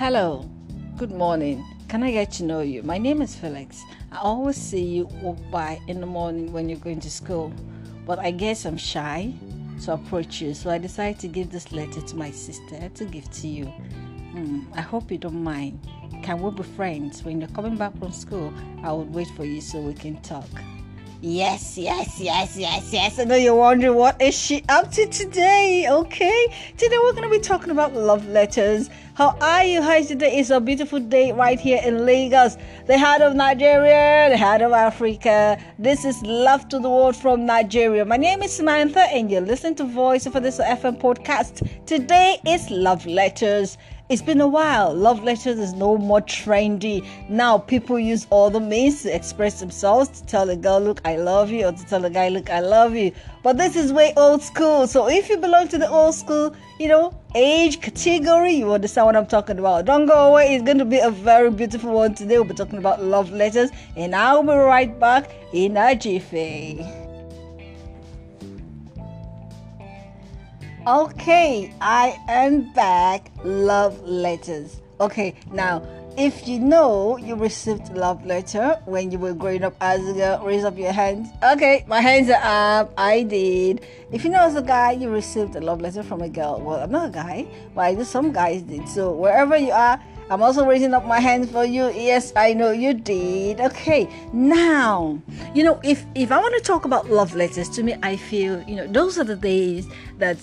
Hello, good morning. Can I get to know you? My name is Felix. I always see you walk by in the morning when you're going to school, but I guess I'm shy to approach you, so I decided to give this letter to my sister to give to you. Hmm, I hope you don't mind. Can we be friends? When you're coming back from school, I will wait for you so we can talk. Yes, yes, yes, yes, yes. I know you're wondering what is she up to today. Okay, today we're gonna be talking about love letters. How are you? Is today? It's a beautiful day right here in Lagos, the heart of Nigeria, the heart of Africa. This is Love to the World from Nigeria. My name is Samantha, and you're listening to Voice of this FM podcast. Today is love letters. It's been a while. Love letters is no more trendy. Now people use all the means to express themselves to tell a girl, look, I love you, or to tell a guy, look, I love you. But this is way old school. So if you belong to the old school, you know, age category, you understand what I'm talking about. Don't go away. It's going to be a very beautiful one today. We'll be talking about love letters, and I'll be right back in a jiffy. Okay, I am back. Love letters. Okay, now if you know you received love letter when you were growing up as a girl, raise up your hands. Okay, my hands are up. I did. If you know as a guy you received a love letter from a girl, well, I'm not a guy, but I know some guys did. So wherever you are, I'm also raising up my hands for you. Yes, I know you did. Okay, now you know if if I want to talk about love letters, to me, I feel you know those are the days that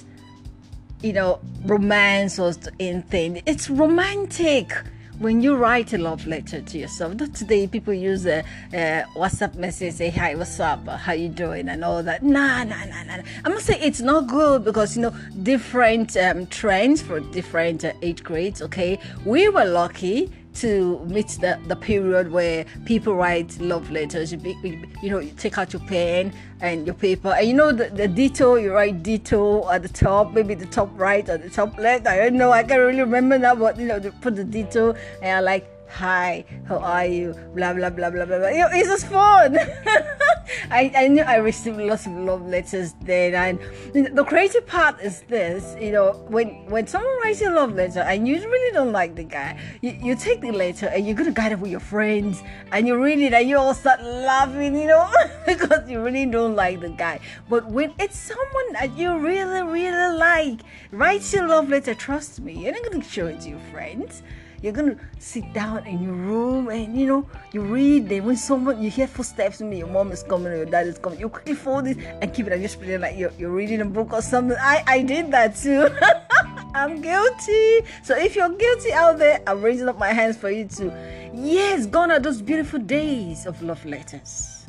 you know, romance was in thing. It's romantic when you write a love letter to yourself. Not today people use a, a WhatsApp message, say hi, what's up, how you doing, and all that. Nah, nah, nah, nah. I must say it's not good because you know different um, trends for different uh, age grades. Okay, we were lucky to meet the, the period where people write love letters. You, be, you know, you take out your pen and your paper, and you know the, the ditto, you write detail at the top, maybe the top right or the top left. I don't know, I can't really remember now, but you know, put the detail, and I like hi, how are you? Blah blah blah blah blah. blah. You know, it's just fun. I, I knew I received lots of love letters then, and the crazy part is this: you know, when when someone writes you a love letter and you really don't like the guy, you, you take the letter and you're gonna guide it with your friends, and you read it and you all start laughing, you know, because you really don't like the guy. But when it's someone that you really really like, writes you a love letter, trust me, you're not gonna show it to your friends you're gonna sit down in your room and you know you read. Then when someone you hear footsteps, maybe your mom is coming or your dad is coming, you quickly fold it and keep it and just pretend like you're, you're reading a book or something. I I did that too. I'm guilty. So if you're guilty out there, I'm raising up my hands for you too. Yes, gone are those beautiful days of love letters.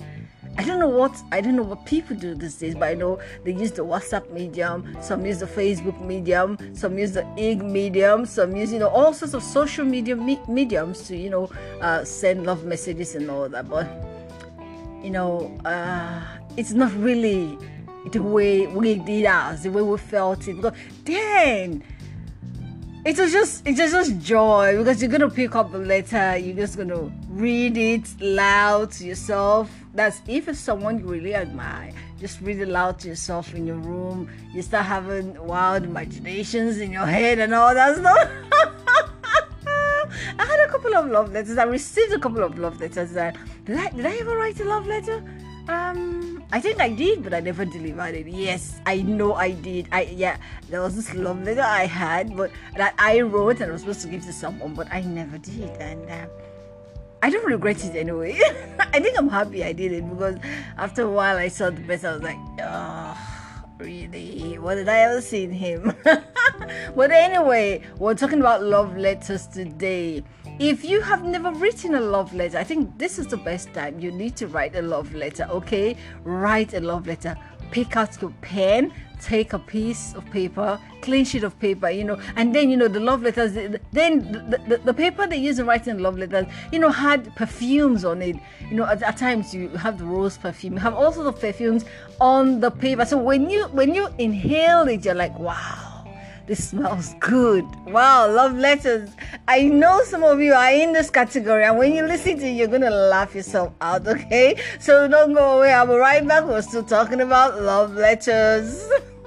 I don't know what I don't know what people do these days, but I know they use the WhatsApp medium, some use the Facebook medium, some use the IG medium, some use you know all sorts of social media me- mediums to you know uh, send love messages and all that. But you know, uh, it's not really the way we did us, the way we felt it. Because then it was just it's just joy because you're gonna pick up a letter, you're just gonna read it loud to yourself that's if it's someone you really admire, just read it loud to yourself in your room. You start having wild imaginations in your head and all that stuff. I had a couple of love letters. I received a couple of love letters. That did I did I ever write a love letter? Um, I think I did, but I never delivered it. Yes, I know I did. I yeah, there was this love letter I had, but that I wrote and I was supposed to give to someone, but I never did. And uh, I don't regret it anyway. I think I'm happy I did it because after a while I saw the best. I was like, oh, really? What did I ever see in him? but anyway, we're talking about love letters today. If you have never written a love letter, I think this is the best time. You need to write a love letter, okay? Write a love letter. Pick out your pen, take a piece of paper, clean sheet of paper, you know, and then, you know, the love letters, then the, the, the paper they use in writing love letters, you know, had perfumes on it. You know, at, at times you have the rose perfume, you have all sorts of perfumes on the paper. So when you when you inhale it, you're like, wow this smells good. Wow, love letters. I know some of you are in this category, and when you listen to it, you're gonna laugh yourself out, okay? So don't go away. I'll be right back. We're still talking about love letters.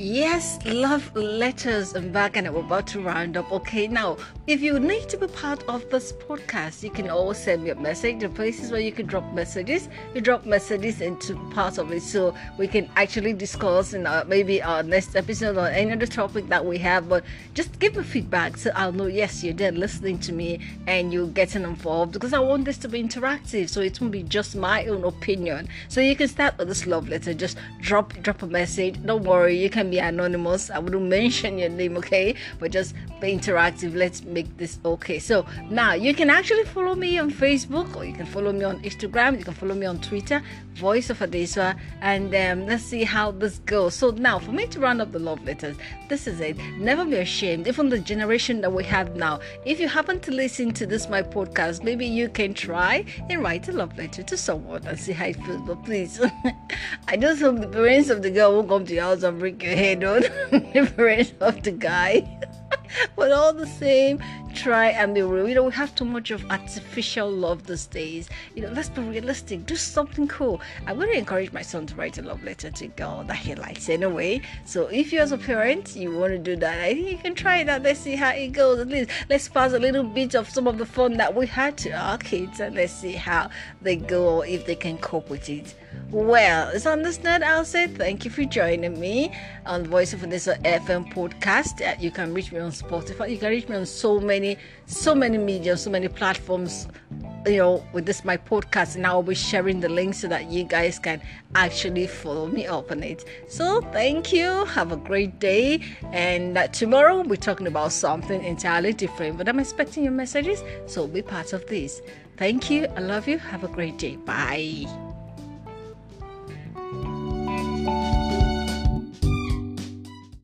Yes, love letters. I'm back and I'm about to round up. Okay, now, if you need to be part of this podcast, you can always send me a message. The places where you can drop messages, you drop messages into part of it so we can actually discuss in our, maybe our next episode or any other topic that we have. But just give me feedback so I'll know, yes, you're there listening to me and you're getting involved because I want this to be interactive so it won't be just my own opinion. So you can start with this love letter, just drop drop a message. Don't worry, you can be anonymous. I wouldn't mention your name, okay? But just be interactive. Let's make this okay. So now you can actually follow me on Facebook or you can follow me on Instagram. You can follow me on Twitter, Voice of Adesua, and um, let's see how this goes. So now for me to round up the love letters, this is it. Never be ashamed. Even the generation that we have now, if you happen to listen to this my podcast, maybe you can try and write a love letter to someone and see how it feels. But please, I just hope the parents of the girl won't come to your house and break your head on parents of the guy. but all the same, try and be real. You know, we have too much of artificial love these days. You know, let's be realistic. Do something cool. I'm going to encourage my son to write a love letter to a girl that he likes anyway. So if you as a parent, you want to do that, I think you can try that. Let's see how it goes. At least let's pass a little bit of some of the fun that we had to our kids and let's see how they go or if they can cope with it. Well, it's on this note, I'll say thank you for joining me on Voice of Vanessa FM podcast. Uh, you can reach me on Spotify. You can reach me on so many, so many media, so many platforms. You know, with this my podcast, and I'll be sharing the link so that you guys can actually follow me up on it. So thank you. Have a great day, and uh, tomorrow we'll be talking about something entirely different. But I'm expecting your messages, so be part of this. Thank you. I love you. Have a great day. Bye.